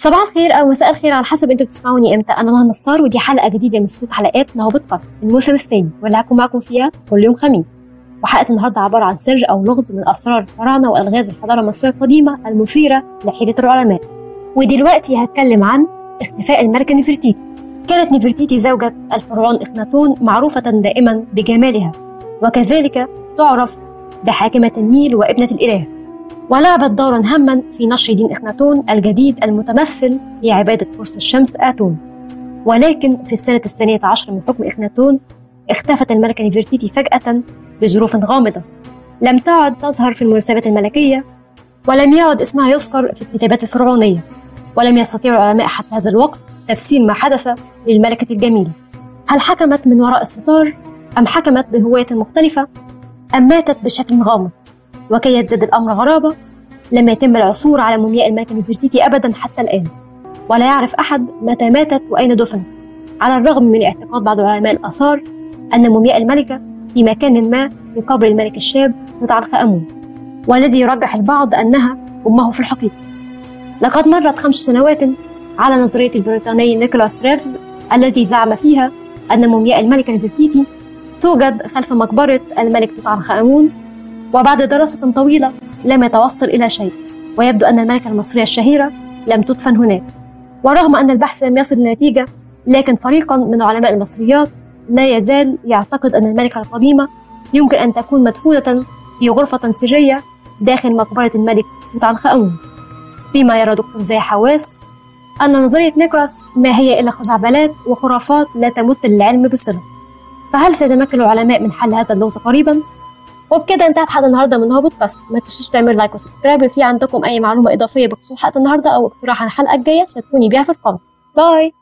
صباح الخير أو مساء الخير على حسب أنتوا بتسمعوني إمتى. أنا نهى نصار ودي حلقة جديدة من ست حلقات نهى بودكاست. الموسم الثاني واللي هكون معاكم فيها كل يوم خميس. وحلقة النهارده عبارة عن سر أو لغز من أسرار الفراعنه وألغاز الحضارة المصرية القديمة المثيرة لحيره العلماء. ودلوقتي هتكلم عن اختفاء الملكة نفرتيتي. كانت نفرتيتي زوجة الفرعون إخناتون معروفة دائما بجمالها وكذلك تعرف بحاكمة النيل وابنة الإله. ولعبت دورا هاما في نشر دين إخناتون الجديد المتمثل في عبادة قرص الشمس آتون. ولكن في السنة الثانية عشر من حكم إخناتون اختفت الملكة نفرتيتي فجأة بظروف غامضة. لم تعد تظهر في المناسبات الملكية ولم يعد اسمها يذكر في الكتابات الفرعونية ولم يستطيع العلماء حتى هذا الوقت تفسير ما حدث للملكة الجميلة. هل حكمت من وراء الستار أم حكمت بهواية مختلفة أم ماتت بشكل غامض؟ وكي يزداد الأمر غرابة لم يتم العثور على مومياء الملكة نفرتيتي أبدا حتى الآن ولا يعرف أحد متى ماتت وأين دفنت. على الرغم من اعتقاد بعض علماء الآثار أن مومياء الملكة في مكان ما في قبر الملك الشاب توت عنخ آمون والذي يرجح البعض أنها أمه في الحقيقة. لقد مرت خمس سنوات على نظرية البريطاني نيكولاس ريفز الذي زعم فيها أن مومياء الملكة نفرتيتي توجد خلف مقبرة الملك توت آمون وبعد دراسة طويلة لم يتوصل إلى شيء ويبدو أن الملكة المصرية الشهيرة لم تدفن هناك. ورغم أن البحث لم يصل لنتيجة لكن فريق من علماء المصريات لا يزال يعتقد أن الملكة القديمة يمكن أن تكون مدفونة في غرفة سرية داخل مقبرة الملك توت عنخ آمون فيما يرى دكتور زي حواس أن نظرية نيكولاس ما هي إلا خزعبلات وخرافات لا تمت للعلم بصلة. فهل سيتمكن العلماء من حل هذا اللغز قريبا؟ وبكده انتهت حلقة النهارده من هو بودكاست ما تنسوش تعملوا like و subscribe في عندكم أي معلومة إضافية بخصوص حلقة النهارده أو اقتراح عن الحلقة الجاية شاركوني بيها في ال comments bye!